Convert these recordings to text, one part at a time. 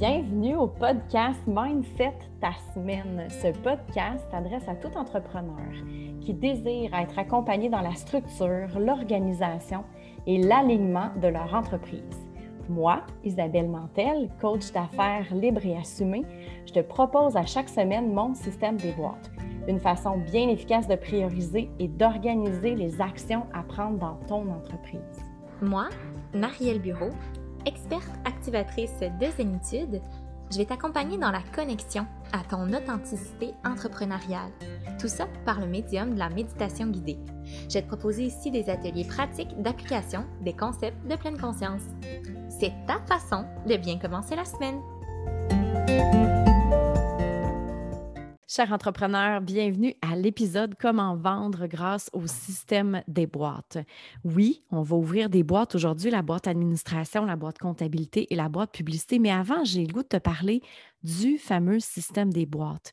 Bienvenue au podcast Mindset ta semaine. Ce podcast s'adresse à tout entrepreneur qui désire être accompagné dans la structure, l'organisation et l'alignement de leur entreprise. Moi, Isabelle Mantel, coach d'affaires libre et assumée, je te propose à chaque semaine mon système des boîtes, une façon bien efficace de prioriser et d'organiser les actions à prendre dans ton entreprise. Moi, Marielle Bureau, experte activatrice de zénitude, je vais t'accompagner dans la connexion à ton authenticité entrepreneuriale. Tout ça par le médium de la méditation guidée. Je vais te proposer ici des ateliers pratiques d'application des concepts de pleine conscience. C'est ta façon de bien commencer la semaine. Chers entrepreneurs, bienvenue à l'épisode Comment vendre grâce au système des boîtes. Oui, on va ouvrir des boîtes aujourd'hui, la boîte administration, la boîte comptabilité et la boîte publicité, mais avant, j'ai le goût de te parler du fameux système des boîtes.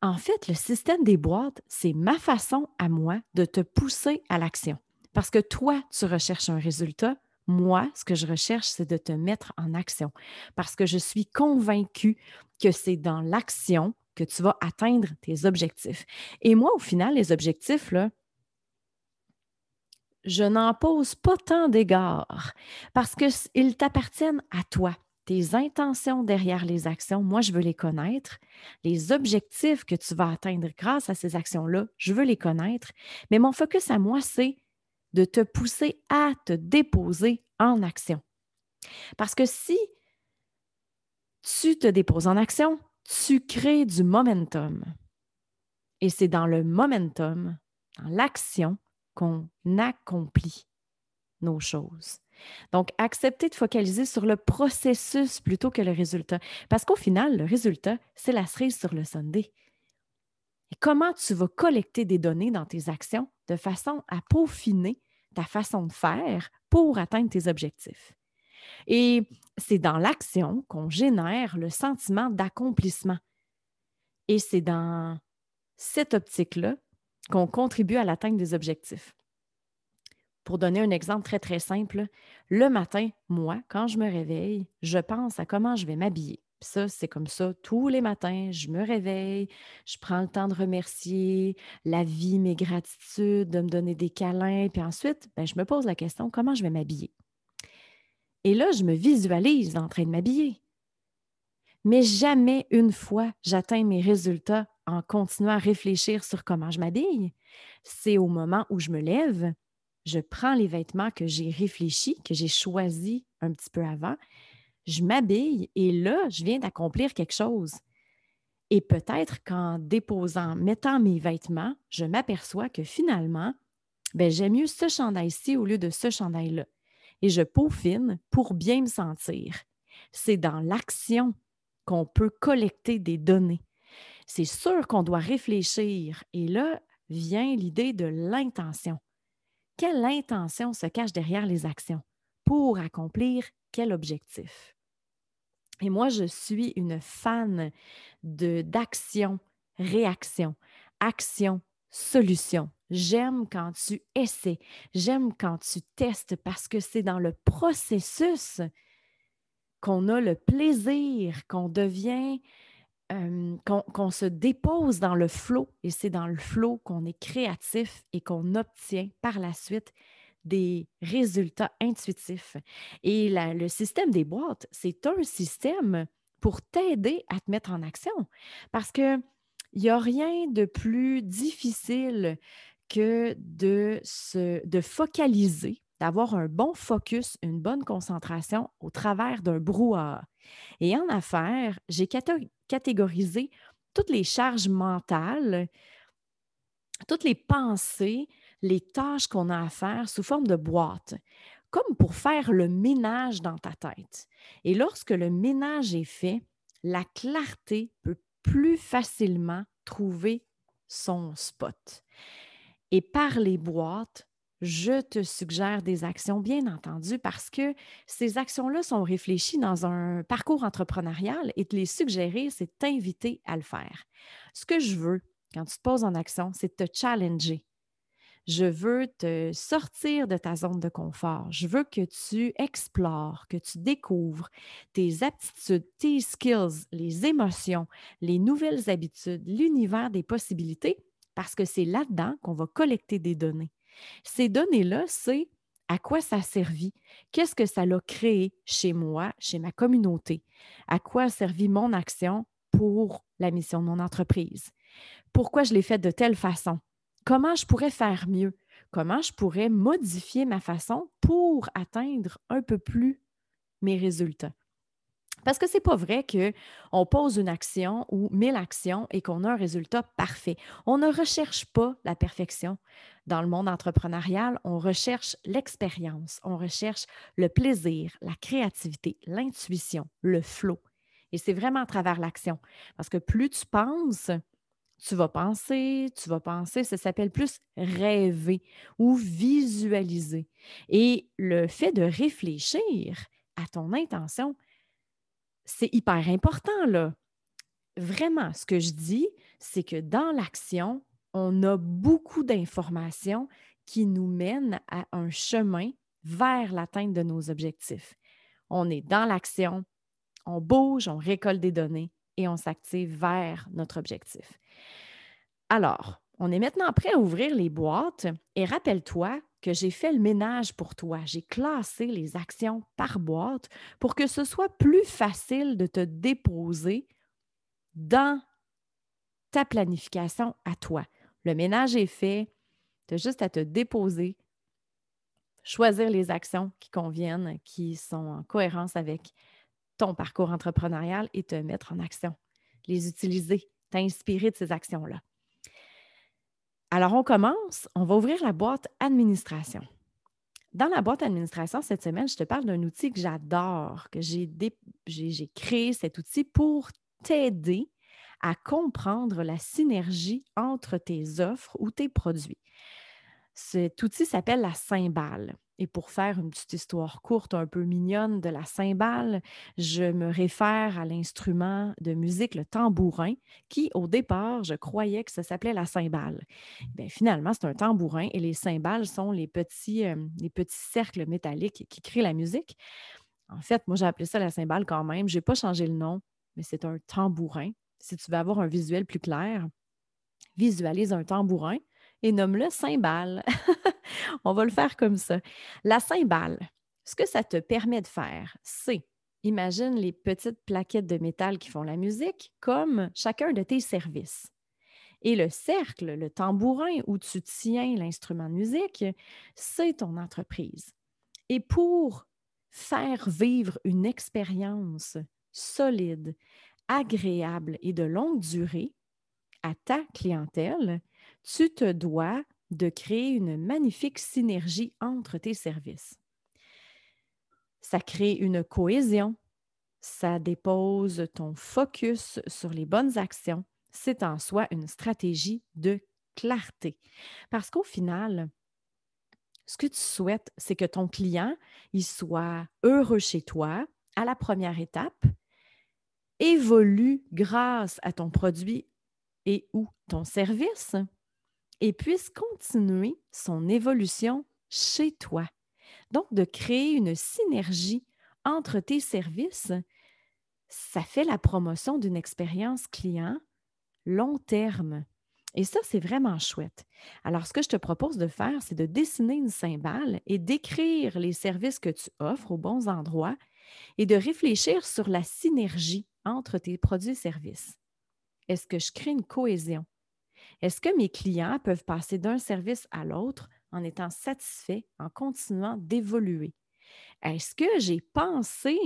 En fait, le système des boîtes, c'est ma façon à moi de te pousser à l'action. Parce que toi, tu recherches un résultat, moi, ce que je recherche, c'est de te mettre en action parce que je suis convaincue que c'est dans l'action que tu vas atteindre tes objectifs. Et moi, au final, les objectifs, là, je n'en pose pas tant d'égards parce qu'ils t'appartiennent à toi. Tes intentions derrière les actions, moi, je veux les connaître. Les objectifs que tu vas atteindre grâce à ces actions-là, je veux les connaître. Mais mon focus à moi, c'est de te pousser à te déposer en action. Parce que si tu te déposes en action, tu crées du momentum. Et c'est dans le momentum, dans l'action, qu'on accomplit nos choses. Donc, accepter de focaliser sur le processus plutôt que le résultat. Parce qu'au final, le résultat, c'est la cerise sur le Sunday. Et comment tu vas collecter des données dans tes actions de façon à peaufiner ta façon de faire pour atteindre tes objectifs? Et c'est dans l'action qu'on génère le sentiment d'accomplissement. Et c'est dans cette optique-là qu'on contribue à l'atteinte des objectifs. Pour donner un exemple très, très simple, le matin, moi, quand je me réveille, je pense à comment je vais m'habiller. Ça, c'est comme ça tous les matins. Je me réveille, je prends le temps de remercier la vie, mes gratitudes, de me donner des câlins. Puis ensuite, ben, je me pose la question comment je vais m'habiller? Et là, je me visualise en train de m'habiller. Mais jamais une fois j'atteins mes résultats en continuant à réfléchir sur comment je m'habille. C'est au moment où je me lève, je prends les vêtements que j'ai réfléchis, que j'ai choisis un petit peu avant, je m'habille et là, je viens d'accomplir quelque chose. Et peut-être qu'en déposant, mettant mes vêtements, je m'aperçois que finalement, ben, j'aime mieux ce chandail-ci au lieu de ce chandail-là et je peaufine pour bien me sentir. C'est dans l'action qu'on peut collecter des données. C'est sûr qu'on doit réfléchir et là vient l'idée de l'intention. Quelle intention se cache derrière les actions pour accomplir quel objectif? Et moi, je suis une fan d'action, réaction, action, solution. J'aime quand tu essaies, j'aime quand tu testes parce que c'est dans le processus qu'on a le plaisir, qu'on devient, euh, qu'on se dépose dans le flot et c'est dans le flot qu'on est créatif et qu'on obtient par la suite des résultats intuitifs. Et le système des boîtes, c'est un système pour t'aider à te mettre en action parce que il n'y a rien de plus difficile que de, se, de focaliser, d'avoir un bon focus, une bonne concentration au travers d'un brouhaha. Et en affaires, j'ai catégorisé toutes les charges mentales, toutes les pensées, les tâches qu'on a à faire sous forme de boîte, comme pour faire le ménage dans ta tête. Et lorsque le ménage est fait, la clarté peut plus facilement trouver son spot. Et par les boîtes, je te suggère des actions, bien entendu, parce que ces actions-là sont réfléchies dans un parcours entrepreneurial et te les suggérer, c'est t'inviter à le faire. Ce que je veux quand tu te poses en action, c'est te challenger. Je veux te sortir de ta zone de confort. Je veux que tu explores, que tu découvres tes aptitudes, tes skills, les émotions, les nouvelles habitudes, l'univers des possibilités, parce que c'est là-dedans qu'on va collecter des données. Ces données-là, c'est à quoi ça a servi, qu'est-ce que ça l'a créé chez moi, chez ma communauté, à quoi a servi mon action pour la mission de mon entreprise, pourquoi je l'ai fait de telle façon, comment je pourrais faire mieux, comment je pourrais modifier ma façon pour atteindre un peu plus mes résultats. Parce que ce n'est pas vrai qu'on pose une action ou mille actions et qu'on a un résultat parfait. On ne recherche pas la perfection. Dans le monde entrepreneurial, on recherche l'expérience, on recherche le plaisir, la créativité, l'intuition, le flow. Et c'est vraiment à travers l'action. Parce que plus tu penses, tu vas penser, tu vas penser, ça s'appelle plus rêver ou visualiser. Et le fait de réfléchir à ton intention, c'est hyper important, là. Vraiment, ce que je dis, c'est que dans l'action, on a beaucoup d'informations qui nous mènent à un chemin vers l'atteinte de nos objectifs. On est dans l'action, on bouge, on récolte des données et on s'active vers notre objectif. Alors, on est maintenant prêt à ouvrir les boîtes et rappelle-toi que j'ai fait le ménage pour toi. J'ai classé les actions par boîte pour que ce soit plus facile de te déposer dans ta planification à toi. Le ménage est fait, tu as juste à te déposer, choisir les actions qui conviennent, qui sont en cohérence avec ton parcours entrepreneurial et te mettre en action, les utiliser, t'inspirer de ces actions-là. Alors, on commence. On va ouvrir la boîte administration. Dans la boîte administration, cette semaine, je te parle d'un outil que j'adore, que j'ai, créé cet outil pour t'aider à comprendre la synergie entre tes offres ou tes produits. Cet outil s'appelle la cymbale. Et pour faire une petite histoire courte, un peu mignonne de la cymbale, je me réfère à l'instrument de musique, le tambourin, qui au départ, je croyais que ça s'appelait la cymbale. Bien, finalement, c'est un tambourin et les cymbales sont les petits, euh, les petits cercles métalliques qui créent la musique. En fait, moi, j'ai appelé ça la cymbale quand même. Je n'ai pas changé le nom, mais c'est un tambourin. Si tu veux avoir un visuel plus clair, visualise un tambourin et nomme-le cymbale. On va le faire comme ça. La cymbale, ce que ça te permet de faire, c'est, imagine les petites plaquettes de métal qui font la musique comme chacun de tes services. Et le cercle, le tambourin où tu tiens l'instrument de musique, c'est ton entreprise. Et pour faire vivre une expérience solide, agréable et de longue durée à ta clientèle, tu te dois de créer une magnifique synergie entre tes services. Ça crée une cohésion, ça dépose ton focus sur les bonnes actions. C'est en soi une stratégie de clarté. Parce qu'au final, ce que tu souhaites, c'est que ton client il soit heureux chez toi à la première étape, évolue grâce à ton produit et ou ton service et puisse continuer son évolution chez toi. Donc, de créer une synergie entre tes services, ça fait la promotion d'une expérience client long terme. Et ça, c'est vraiment chouette. Alors, ce que je te propose de faire, c'est de dessiner une cymbale et d'écrire les services que tu offres aux bons endroits et de réfléchir sur la synergie entre tes produits et services. Est-ce que je crée une cohésion? Est-ce que mes clients peuvent passer d'un service à l'autre en étant satisfaits, en continuant d'évoluer? Est-ce que j'ai pensé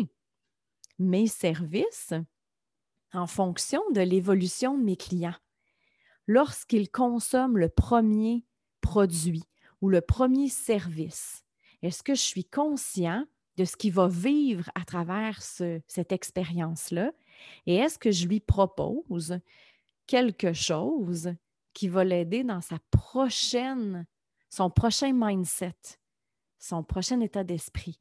mes services en fonction de l'évolution de mes clients? Lorsqu'ils consomment le premier produit ou le premier service, est-ce que je suis conscient de ce qu'il va vivre à travers cette expérience-là? Et est-ce que je lui propose quelque chose qui va l'aider dans sa prochaine, son prochain mindset, son prochain état d'esprit.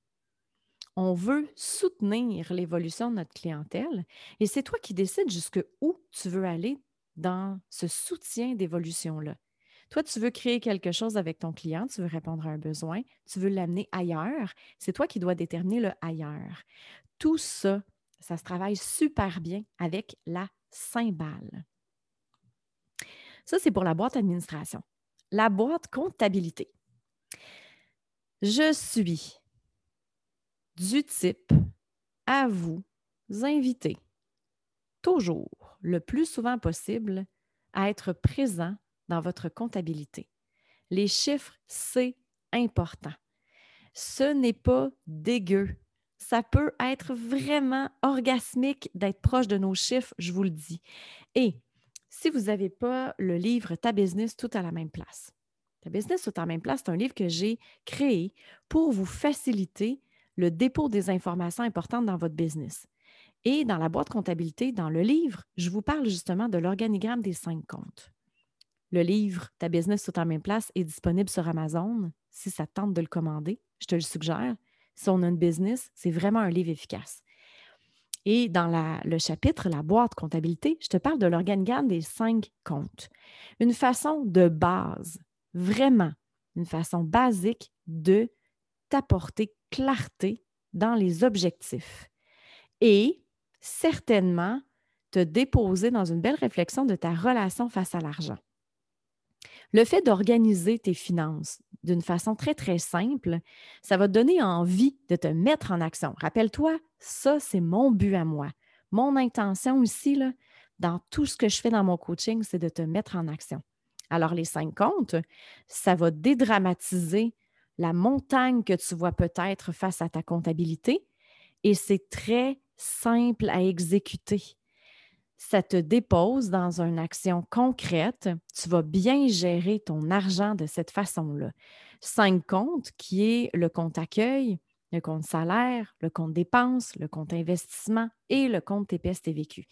On veut soutenir l'évolution de notre clientèle et c'est toi qui décides jusque où tu veux aller dans ce soutien d'évolution-là. Toi, tu veux créer quelque chose avec ton client, tu veux répondre à un besoin, tu veux l'amener ailleurs. C'est toi qui dois déterminer le ailleurs. Tout ça, ça se travaille super bien avec la cymbale. Ça, c'est pour la boîte administration. La boîte comptabilité. Je suis du type à vous inviter toujours, le plus souvent possible, à être présent dans votre comptabilité. Les chiffres, c'est important. Ce n'est pas dégueu. Ça peut être vraiment orgasmique d'être proche de nos chiffres, je vous le dis. Et si vous n'avez pas le livre Ta business tout à la même place, Ta business tout à la même place, c'est un livre que j'ai créé pour vous faciliter le dépôt des informations importantes dans votre business. Et dans la boîte comptabilité, dans le livre, je vous parle justement de l'organigramme des cinq comptes. Le livre Ta business tout à la même place est disponible sur Amazon. Si ça tente de le commander, je te le suggère. Si on a une business, c'est vraiment un livre efficace. Et dans le chapitre La boîte comptabilité, je te parle de l'organigramme des cinq comptes. Une façon de base, vraiment une façon basique de t'apporter clarté dans les objectifs et certainement te déposer dans une belle réflexion de ta relation face à l'argent. Le fait d'organiser tes finances d'une façon très, très simple, ça va te donner envie de te mettre en action. Rappelle-toi, ça, c'est mon but à moi. Mon intention ici, dans tout ce que je fais dans mon coaching, c'est de te mettre en action. Alors, les cinq comptes, ça va dédramatiser la montagne que tu vois peut-être face à ta comptabilité et c'est très simple à exécuter ça te dépose dans une action concrète. Tu vas bien gérer ton argent de cette façon-là. Cinq comptes qui est le compte accueil, le compte salaire, le compte dépenses, le compte investissement et le compte TPS TVQ.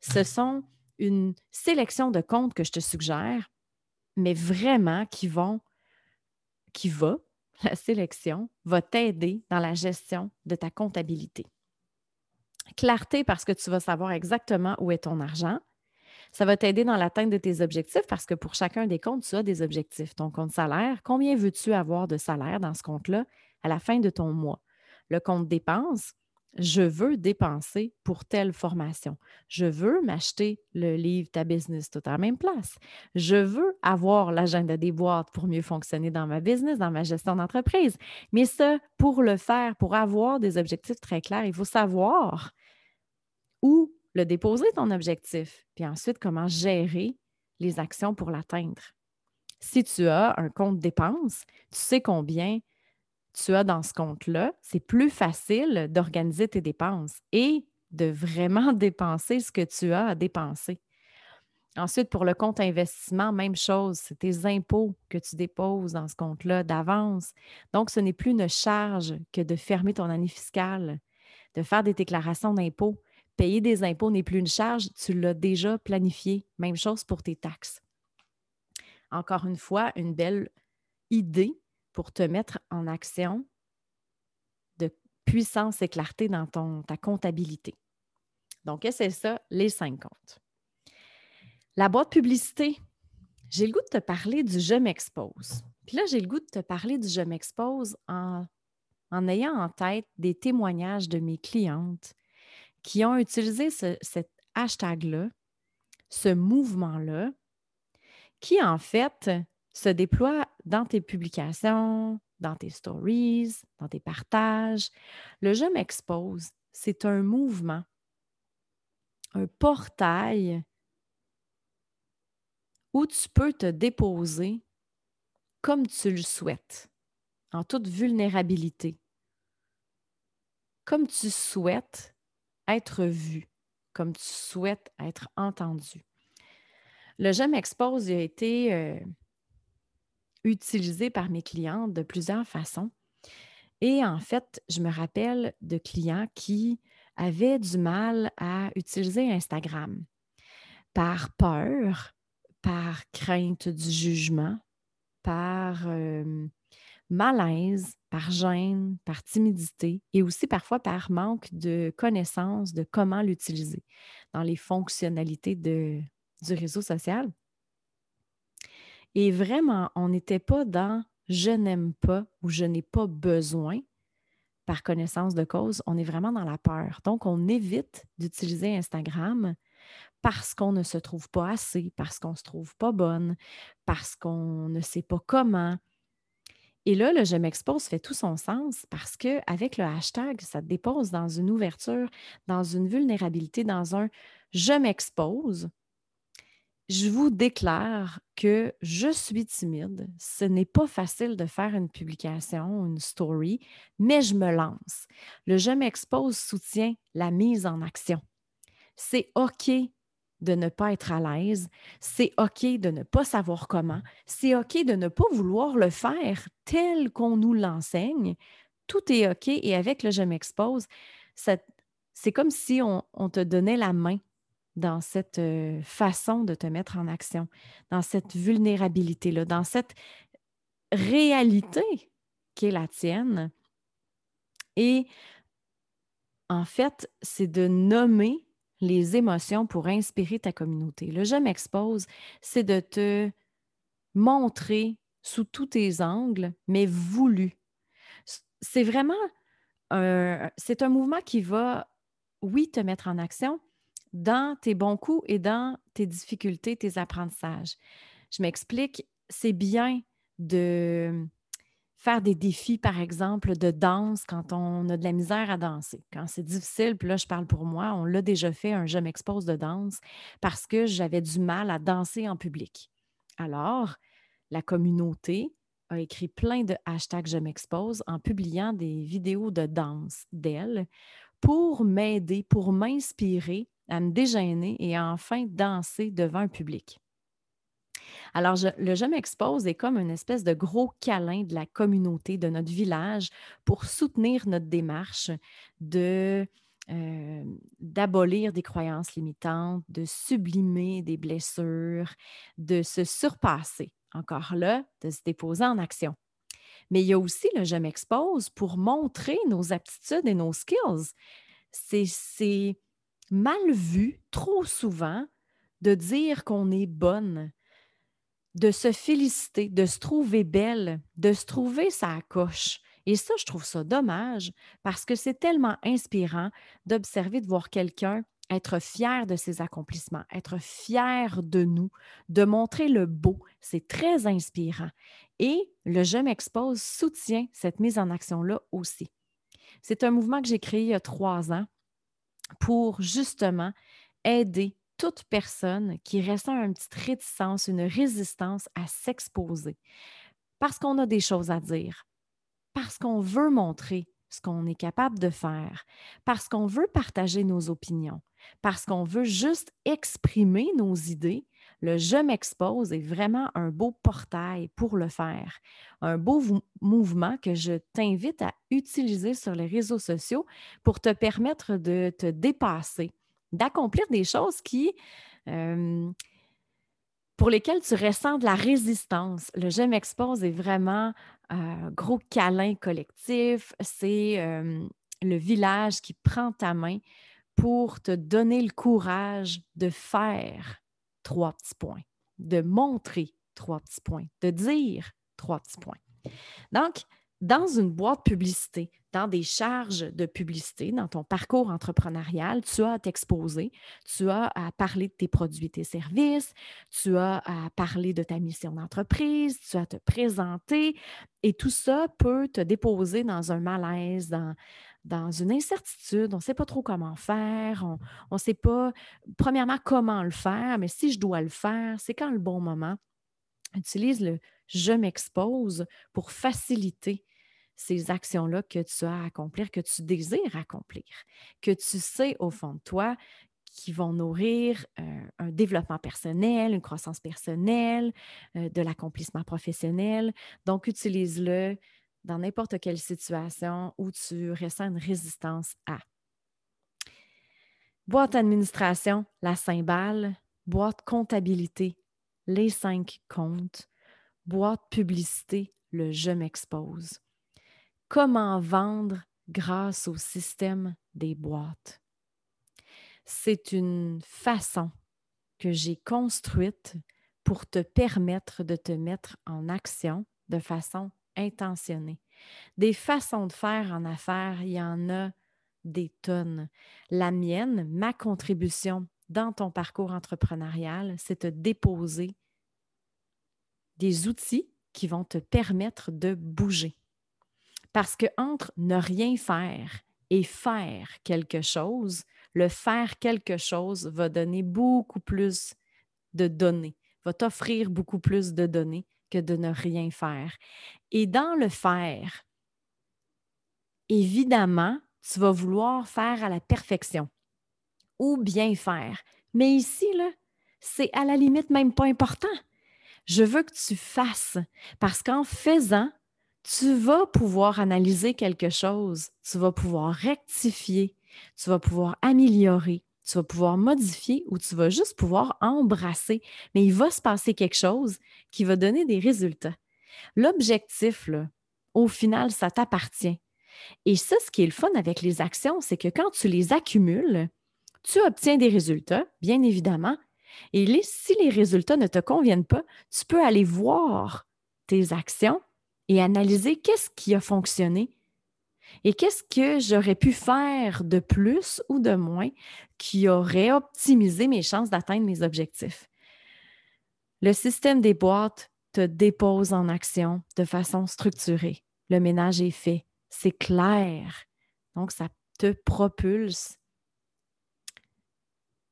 Ce sont une sélection de comptes que je te suggère, mais vraiment qui vont, qui va, la sélection va t'aider dans la gestion de ta comptabilité. Clarté parce que tu vas savoir exactement où est ton argent. Ça va t'aider dans l'atteinte de tes objectifs parce que pour chacun des comptes, tu as des objectifs. Ton compte salaire, combien veux-tu avoir de salaire dans ce compte-là? À la fin de ton mois? Le compte dépenses, je veux dépenser pour telle formation. Je veux m'acheter le livre Ta business tout à la même place. Je veux avoir l'agenda des boîtes pour mieux fonctionner dans ma business, dans ma gestion d'entreprise. Mais ça, pour le faire, pour avoir des objectifs très clairs, il faut savoir où le déposer, ton objectif, puis ensuite comment gérer les actions pour l'atteindre. Si tu as un compte dépenses, tu sais combien tu as dans ce compte-là, c'est plus facile d'organiser tes dépenses et de vraiment dépenser ce que tu as à dépenser. Ensuite, pour le compte investissement, même chose, c'est tes impôts que tu déposes dans ce compte-là d'avance. Donc, ce n'est plus une charge que de fermer ton année fiscale, de faire des déclarations d'impôts. Payer des impôts n'est plus une charge, tu l'as déjà planifié. Même chose pour tes taxes. Encore une fois, une belle idée pour te mettre en action de puissance et clarté dans ta comptabilité. Donc, c'est ça, les cinq comptes. La boîte publicité, j'ai le goût de te parler du Je m'expose. Puis là, j'ai le goût de te parler du Je m'expose en, en ayant en tête des témoignages de mes clientes qui ont utilisé ce, cet hashtag-là, ce mouvement-là, qui en fait se déploie dans tes publications, dans tes stories, dans tes partages. Le Je m'expose, c'est un mouvement, un portail où tu peux te déposer comme tu le souhaites, en toute vulnérabilité, comme tu souhaites être vu, comme tu souhaites être entendu. Le Je m'expose a été euh, utilisé par mes clients de plusieurs façons. Et en fait, je me rappelle de clients qui avaient du mal à utiliser Instagram par peur, par crainte du jugement, par euh, malaise, par gêne, par timidité et aussi parfois par manque de connaissance de comment l'utiliser dans les fonctionnalités de, du réseau social. Et vraiment, on n'était pas dans je n'aime pas ou je n'ai pas besoin par connaissance de cause, on est vraiment dans la peur. Donc, on évite d'utiliser Instagram parce qu'on ne se trouve pas assez, parce qu'on ne se trouve pas bonne, parce qu'on ne sait pas comment. Et là, le je m'expose fait tout son sens parce qu'avec le hashtag, ça te dépose dans une ouverture, dans une vulnérabilité, dans un je m'expose je vous déclare que je suis timide. Ce n'est pas facile de faire une publication, une story, mais je me lance. Le Je m'expose soutient la mise en action. C'est OK de ne pas être à l'aise. C'est OK de ne pas savoir comment. C'est OK de ne pas vouloir le faire tel qu'on nous l'enseigne. Tout est OK. Et avec le Je m'expose, c'est comme si on, on te donnait la main dans cette façon de te mettre en action, dans cette vulnérabilité-là, dans cette réalité qui est la tienne. Et en fait, c'est de nommer les émotions pour inspirer ta communauté. Le je m'expose, c'est de te montrer sous tous tes angles, mais voulu. C'est vraiment c'est un mouvement qui va, oui, te mettre en action, dans tes bons coups et dans tes difficultés, tes apprentissages. Je m'explique, c'est bien de faire des défis, par exemple, de danse quand on a de la misère à danser. Quand c'est difficile, puis là, je parle pour moi, on l'a déjà fait, un je m'expose de danse, parce que j'avais du mal à danser en public. Alors, la communauté a écrit plein de hashtags je m'expose en publiant des vidéos de danse d'elle pour m'aider, pour m'inspirer à me déjeuner et à enfin danser devant un public. Alors, le Je m'expose est comme une espèce de gros câlin de la communauté, de notre village, pour soutenir notre démarche de euh, d'abolir des croyances limitantes, de sublimer des blessures, de se surpasser. Encore là, de se déposer en action. Mais il y a aussi le Je m'expose pour montrer nos aptitudes et nos skills. C'est mal vu trop souvent de dire qu'on est bonne, de se féliciter, de se trouver belle, de se trouver sa coche. Et ça, je trouve ça dommage parce que c'est tellement inspirant d'observer, de voir quelqu'un être fier de ses accomplissements, être fier de nous, de montrer le beau. C'est très inspirant. Et le Je m'expose soutient cette mise en action-là aussi. C'est un mouvement que j'ai créé il y a trois ans pour justement aider toute personne qui ressent une petite réticence, une résistance à s'exposer. Parce qu'on a des choses à dire, parce qu'on veut montrer ce qu'on est capable de faire, parce qu'on veut partager nos opinions, parce qu'on veut juste exprimer nos idées, le je m'expose est vraiment un beau portail pour le faire, un beau mouvement que je t'invite à utiliser sur les réseaux sociaux pour te permettre de te dépasser, d'accomplir des choses qui... pour lesquelles tu ressens de la résistance. Le Je m'expose est vraiment un gros câlin collectif. C'est le village qui prend ta main pour te donner le courage de faire trois petits points, de montrer trois petits points, de dire trois petits points. Donc, dans une boîte publicité, dans des charges de publicité, dans ton parcours entrepreneurial, tu as à t'exposer, tu as à parler de tes produits et tes services, tu as à parler de ta mission d'entreprise, tu as à te présenter et tout ça peut te déposer dans un malaise, dans, dans une incertitude, on ne sait pas trop comment faire, on ne sait pas, premièrement, comment le faire, mais si je dois le faire, c'est quand le bon moment. Utilise le je m'expose pour faciliter ces actions-là que tu as à accomplir, que tu désires accomplir, que tu sais au fond de toi qui vont nourrir euh, un développement personnel, une croissance personnelle, euh, de l'accomplissement professionnel. Donc, utilise-le dans n'importe quelle situation où tu ressens une résistance à. Boîte administration, la cymbale. Boîte comptabilité, les cinq comptes. Boîte publicité, le je m'expose. Comment vendre grâce au système des boîtes? C'est une façon que j'ai construite pour te permettre de te mettre en action de façon intentionnée. Des façons de faire en affaires, il y en a des tonnes. La mienne, ma contribution dans ton parcours entrepreneurial, c'est de déposer des outils qui vont te permettre de bouger. Parce que entre ne rien faire et faire quelque chose, le faire quelque chose va donner beaucoup plus de données, va t'offrir beaucoup plus de données que de ne rien faire. Et dans le faire, évidemment, tu vas vouloir faire à la perfection ou bien faire. Mais ici, là, c'est à la limite même pas important. Je veux que tu fasses parce qu'en faisant, tu vas pouvoir analyser quelque chose, tu vas pouvoir rectifier, tu vas pouvoir améliorer, tu vas pouvoir modifier ou tu vas juste pouvoir embrasser. Mais il va se passer quelque chose qui va donner des résultats. L'objectif, au final, ça t'appartient. Et ça, ce qui est le fun avec les actions, c'est que quand tu les accumules, tu obtiens des résultats, bien évidemment. Et si les résultats ne te conviennent pas, tu peux aller voir tes actions et analyser qu'est-ce qui a fonctionné et qu'est-ce que j'aurais pu faire de plus ou de moins qui aurait optimisé mes chances d'atteindre mes objectifs? Le système des boîtes te dépose en action de façon structurée. Le ménage est fait c'est clair. Donc, ça te propulse.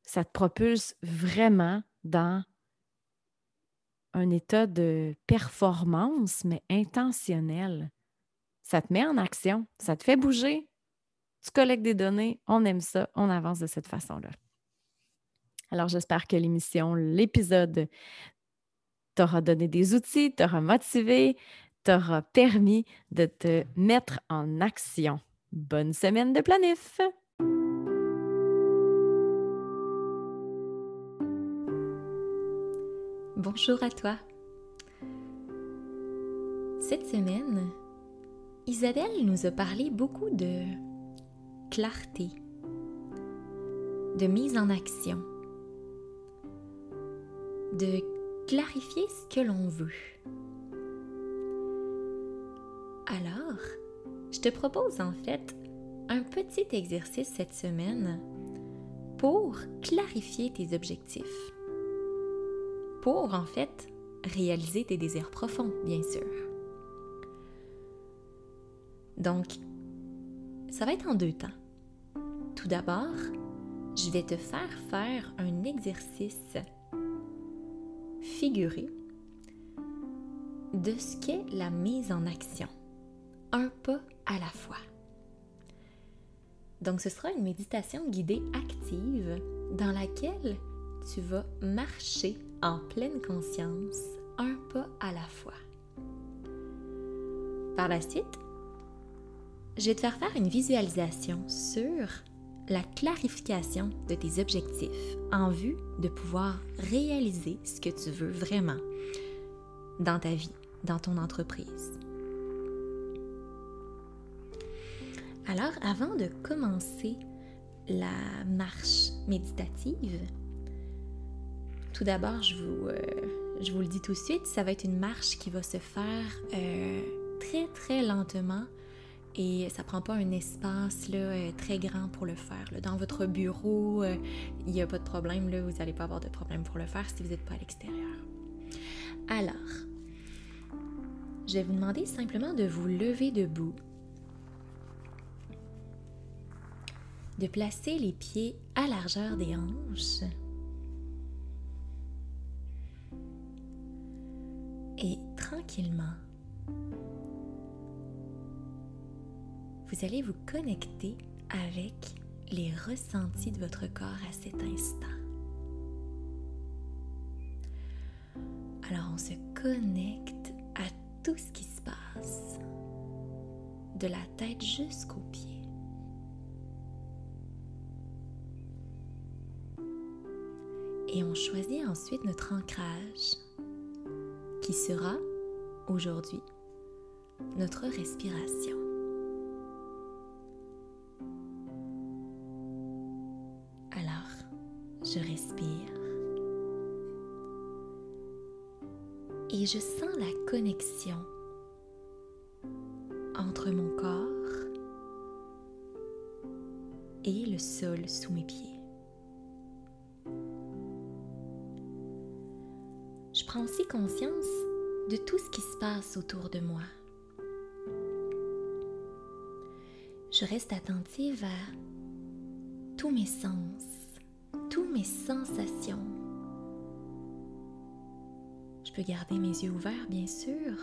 Ça te propulse vraiment dans un état de performance, mais intentionnel. Ça te met en action, ça te fait bouger, tu collectes des données, on aime ça, on avance de cette façon-là. Alors, j'espère que l'émission, l'épisode t'aura donné des outils, t'aura motivé, t'aura permis de te mettre en action. Bonne semaine de planif! Bonjour à toi. Cette semaine, Isabelle nous a parlé beaucoup de clarté, de mise en action, de clarifier ce que l'on veut. Alors, je te propose en fait un petit exercice cette semaine pour clarifier tes objectifs. Pour en fait réaliser tes désirs profonds, bien sûr. Donc, ça va être en deux temps. Tout d'abord, je vais te faire faire un exercice figuré de ce qu'est la mise en action un pas à la fois. Donc ce sera une méditation guidée active dans laquelle tu vas marcher en pleine conscience un pas à la fois. Par la suite, je vais te faire faire une visualisation sur la clarification de tes objectifs en vue de pouvoir réaliser ce que tu veux vraiment dans ta vie, dans ton entreprise. Alors, avant de commencer la marche méditative, tout d'abord, je, vous, euh, je vous le dis tout de suite, ça va être une marche qui va se faire euh, très très lentement et ça prend pas un espace là, euh, très grand pour le faire. Dans votre bureau, il n'y a pas de problème, là, vous n'allez pas avoir de problème pour le faire si vous n'êtes pas à l'extérieur. Alors, je vais vous demander simplement de vous lever debout de placer les pieds à largeur des hanches et tranquillement, vous allez vous connecter avec les ressentis de votre corps à cet instant. Alors on se connecte à tout ce qui se passe, de la tête jusqu'aux pieds. Et on choisit ensuite notre ancrage qui sera aujourd'hui notre respiration. Et je sens la connexion entre mon corps et le sol sous mes pieds. Je prends aussi conscience de tout ce qui se passe autour de moi. Je reste attentive à tous mes sens, toutes mes sensations. Garder mes yeux ouverts, bien sûr,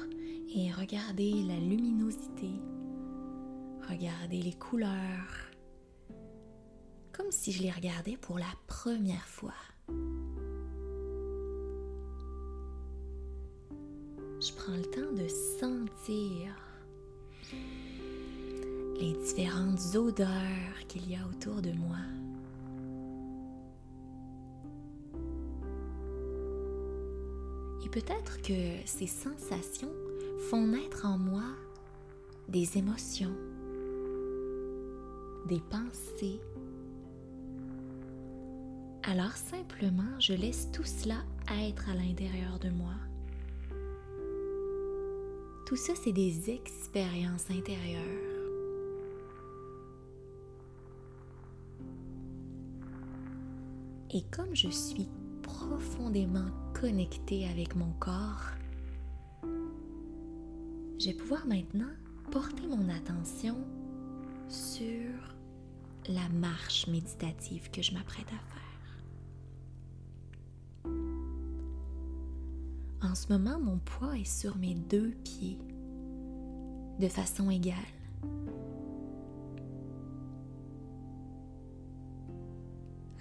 et regarder la luminosité, regarder les couleurs, comme si je les regardais pour la première fois. Je prends le temps de sentir les différentes odeurs qu'il y a autour de moi. Peut-être que ces sensations font naître en moi des émotions, des pensées. Alors simplement, je laisse tout cela être à l'intérieur de moi. Tout ça, c'est des expériences intérieures. Et comme je suis profondément connectée avec mon corps, je vais pouvoir maintenant porter mon attention sur la marche méditative que je m'apprête à faire. En ce moment, mon poids est sur mes deux pieds de façon égale.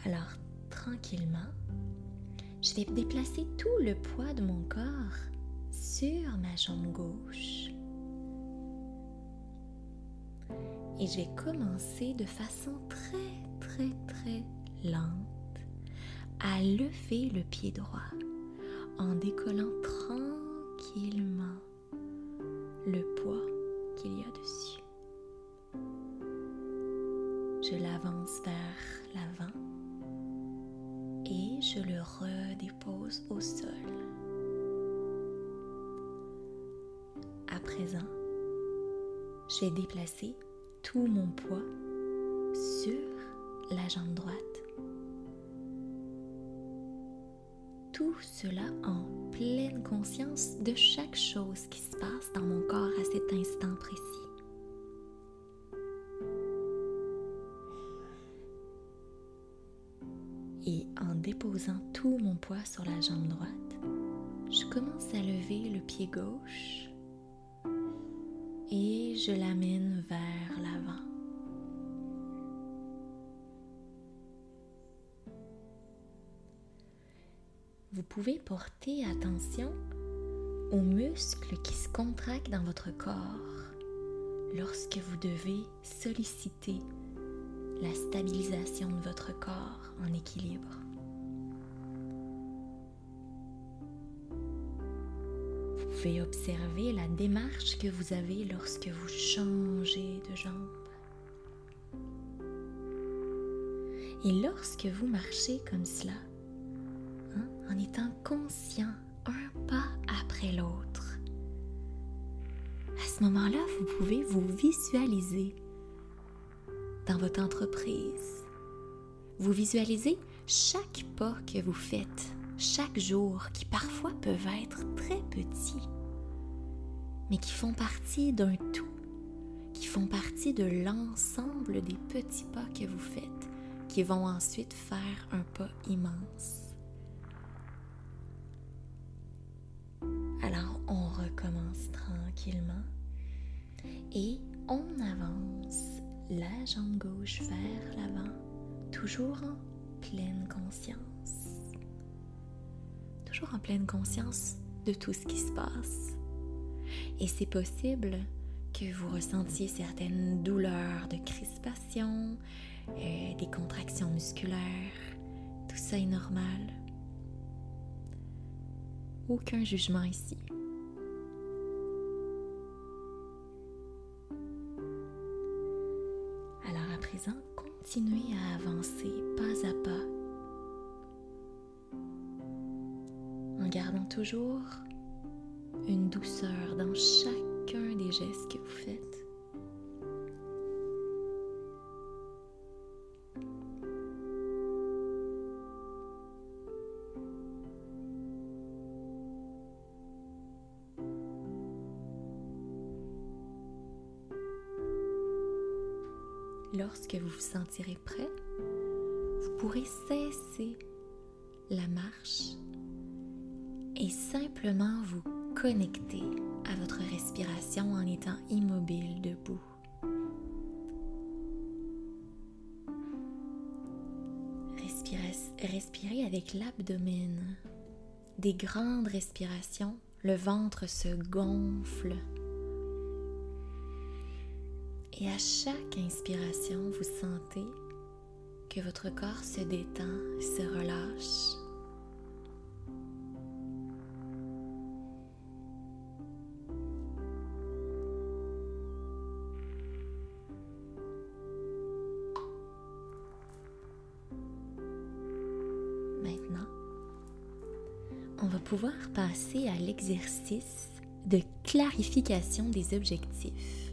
Alors, tranquillement, je vais déplacer tout le poids de mon corps sur ma jambe gauche. Et je vais commencer de façon très très très lente à lever le pied droit en décollant tranquillement le poids qu'il y a dessus. Je l'avance vers l'avant et je le redépose au sol. À présent, j'ai déplacé tout mon poids sur la jambe droite. Tout cela en pleine conscience de chaque chose qui se passe dans mon corps à cet instant précis. Déposant tout mon poids sur la jambe droite, je commence à lever le pied gauche et je l'amène vers l'avant. Vous pouvez porter attention aux muscles qui se contractent dans votre corps lorsque vous devez solliciter la stabilisation de votre corps en équilibre. Observer la démarche que vous avez lorsque vous changez de jambe. Et lorsque vous marchez comme cela, hein, en étant conscient un pas après l'autre, à ce moment-là, vous pouvez vous visualiser dans votre entreprise. Vous visualisez chaque pas que vous faites chaque jour qui parfois peuvent être très petits, mais qui font partie d'un tout, qui font partie de l'ensemble des petits pas que vous faites, qui vont ensuite faire un pas immense. Alors on recommence tranquillement et on avance la jambe gauche vers l'avant, toujours en pleine conscience. Toujours en pleine conscience de tout ce qui se passe. Et c'est possible que vous ressentiez certaines douleurs de crispation, euh, des contractions musculaires. Tout ça est normal. Aucun jugement ici. continuez à avancer pas à pas en gardant toujours une douceur dans chacun des gestes que vous faites. Lorsque vous vous sentirez prêt, vous pourrez cesser la marche et simplement vous connecter à votre respiration en étant immobile debout. Respirez, avec l'abdomen. Des grandes respirations, le ventre se gonfle. Et à chaque inspiration, vous sentez que votre corps se détend, se relâche. Pouvoir passer à l'exercice de clarification des objectifs.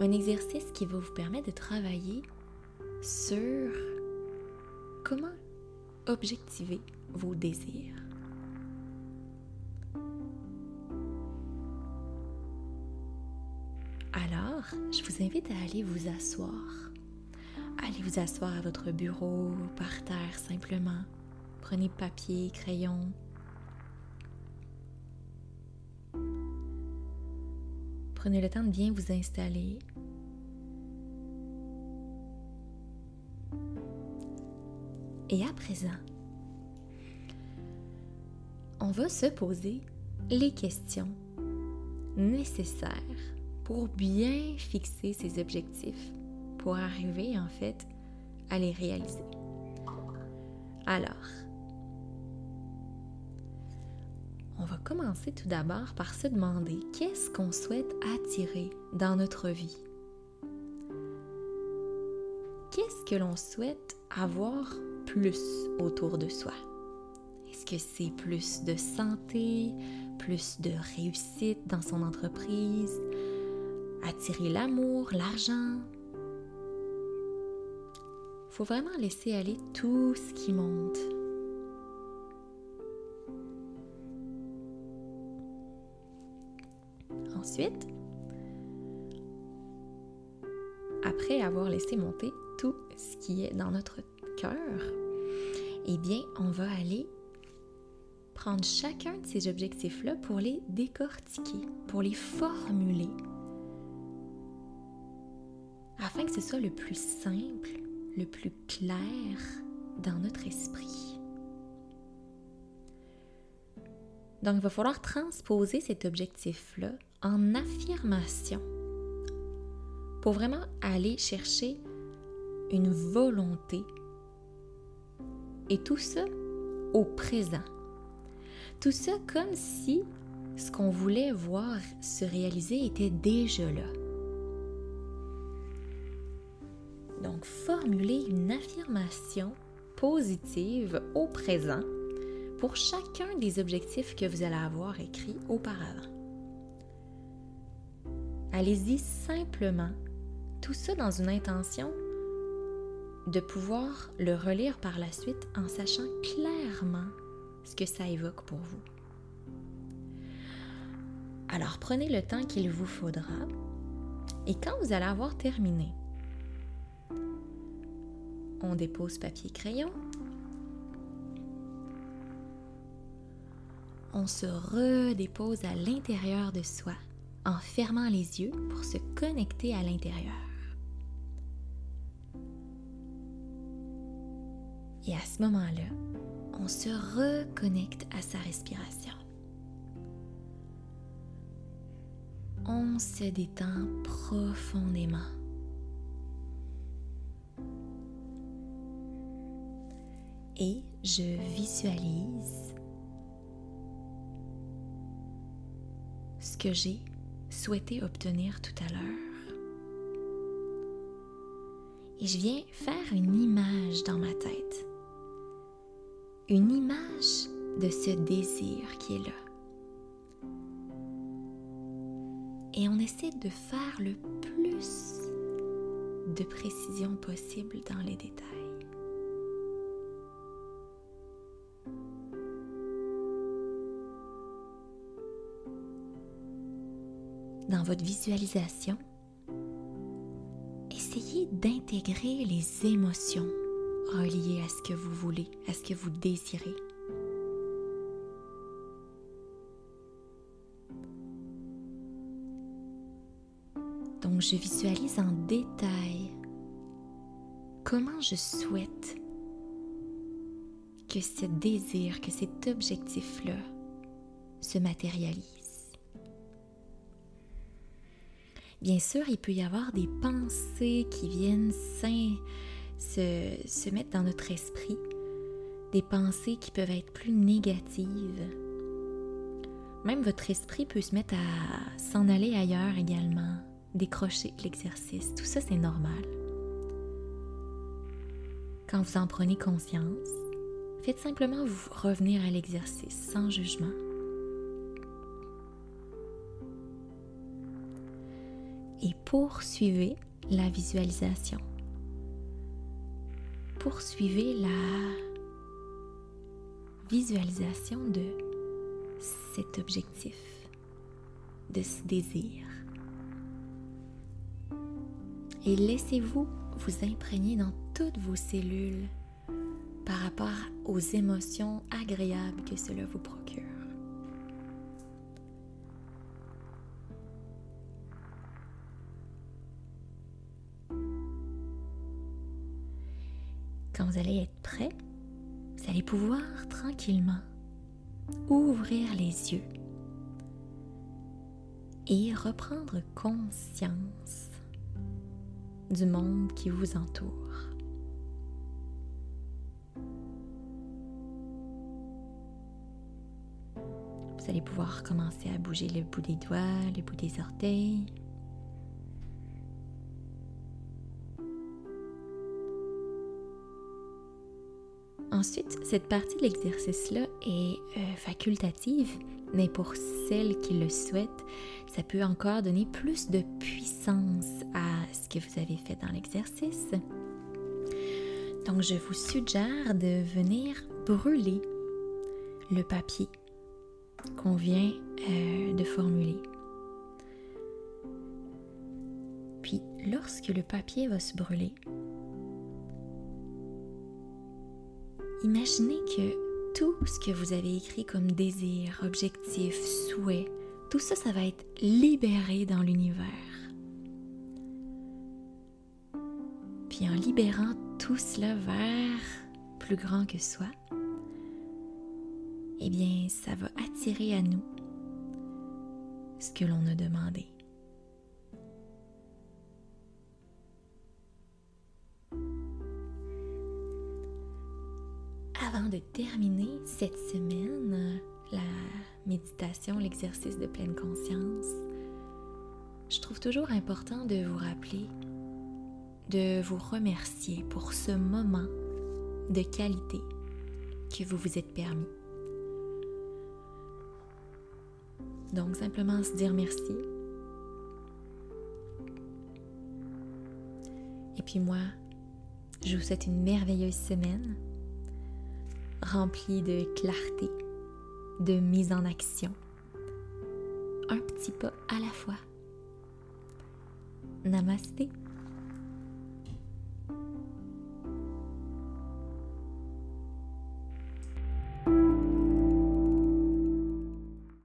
Un exercice qui va vous permettre de travailler sur comment objectiver vos désirs. Alors, je vous invite à aller vous asseoir. Allez vous asseoir à votre bureau, par terre simplement. Prenez papier, crayon. Prenez le temps de bien vous installer. Et à présent, on va se poser les questions nécessaires pour bien fixer ses objectifs, pour arriver en fait à les réaliser. Alors, va commencer tout d'abord par se demander qu'est-ce qu'on souhaite attirer dans notre vie. Qu'est-ce que l'on souhaite avoir plus autour de soi? Est-ce que c'est plus de santé, plus de réussite dans son entreprise, attirer l'amour, l'argent? Faut vraiment laisser aller tout ce qui monte. Après avoir laissé monter tout ce qui est dans notre cœur, eh bien, on va aller prendre chacun de ces objectifs-là pour les décortiquer, pour les formuler, afin que ce soit le plus simple, le plus clair dans notre esprit. Donc, il va falloir transposer cet objectif-là en affirmation pour vraiment aller chercher une volonté et tout ça au présent. Tout ça comme si ce qu'on voulait voir se réaliser était déjà là. Donc, formuler une affirmation positive au présent pour chacun des objectifs que vous allez avoir écrits auparavant. Allez-y simplement, tout ça dans une intention de pouvoir le relire par la suite en sachant clairement ce que ça évoque pour vous. Alors prenez le temps qu'il vous faudra. Et quand vous allez avoir terminé, on dépose papier-crayon, on se redépose à l'intérieur de soi en fermant les yeux pour se connecter à l'intérieur. Et à ce moment-là, on se reconnecte à sa respiration. On se détend profondément. Et je visualise ce que j'ai souhaitez obtenir tout à l'heure. Et je viens faire une image dans ma tête. Une image de ce désir qui est là. Et on essaie de faire le plus de précision possible dans les détails. Dans votre visualisation, essayez d'intégrer les émotions reliées à ce que vous voulez, à ce que vous désirez. Donc je visualise en détail comment je souhaite que ce désir, que cet objectif-là se matérialise. Bien sûr, il peut y avoir des pensées qui viennent se, se mettre dans notre esprit, des pensées qui peuvent être plus négatives. Même votre esprit peut se mettre à s'en aller ailleurs également, décrocher l'exercice. Tout ça, c'est normal. Quand vous en prenez conscience, faites simplement vous revenir à l'exercice sans jugement. Et poursuivez la visualisation. Poursuivez la visualisation de cet objectif, de ce désir et laissez-vous vous imprégner dans toutes vos cellules par rapport aux émotions agréables que cela vous procure. Quand vous allez être prêt, vous allez pouvoir tranquillement ouvrir les yeux et reprendre conscience du monde qui vous entoure. Vous allez pouvoir commencer à bouger le bout des doigts, le bout des orteils. Ensuite, cette partie de l'exercice-là est euh, facultative, mais pour celles qui le souhaitent, ça peut encore donner plus de puissance à ce que vous avez fait dans l'exercice. Donc, je vous suggère de venir brûler le papier qu'on vient euh, de formuler. Puis, lorsque le papier va se brûler, imaginez que tout ce que vous avez écrit comme désir, objectif, souhait, tout ça, ça va être libéré dans l'univers. Puis en libérant tout cela vers plus grand que soi, eh bien, ça va attirer à nous ce que l'on a demandé. De terminer cette semaine, la méditation, l'exercice de pleine conscience, je trouve toujours important de vous rappeler, de vous remercier pour ce moment de qualité que vous vous êtes permis. Donc simplement se dire merci. Et puis moi, je vous souhaite une merveilleuse semaine rempli de clarté, de mise en action. Un petit pas à la fois. Namasté.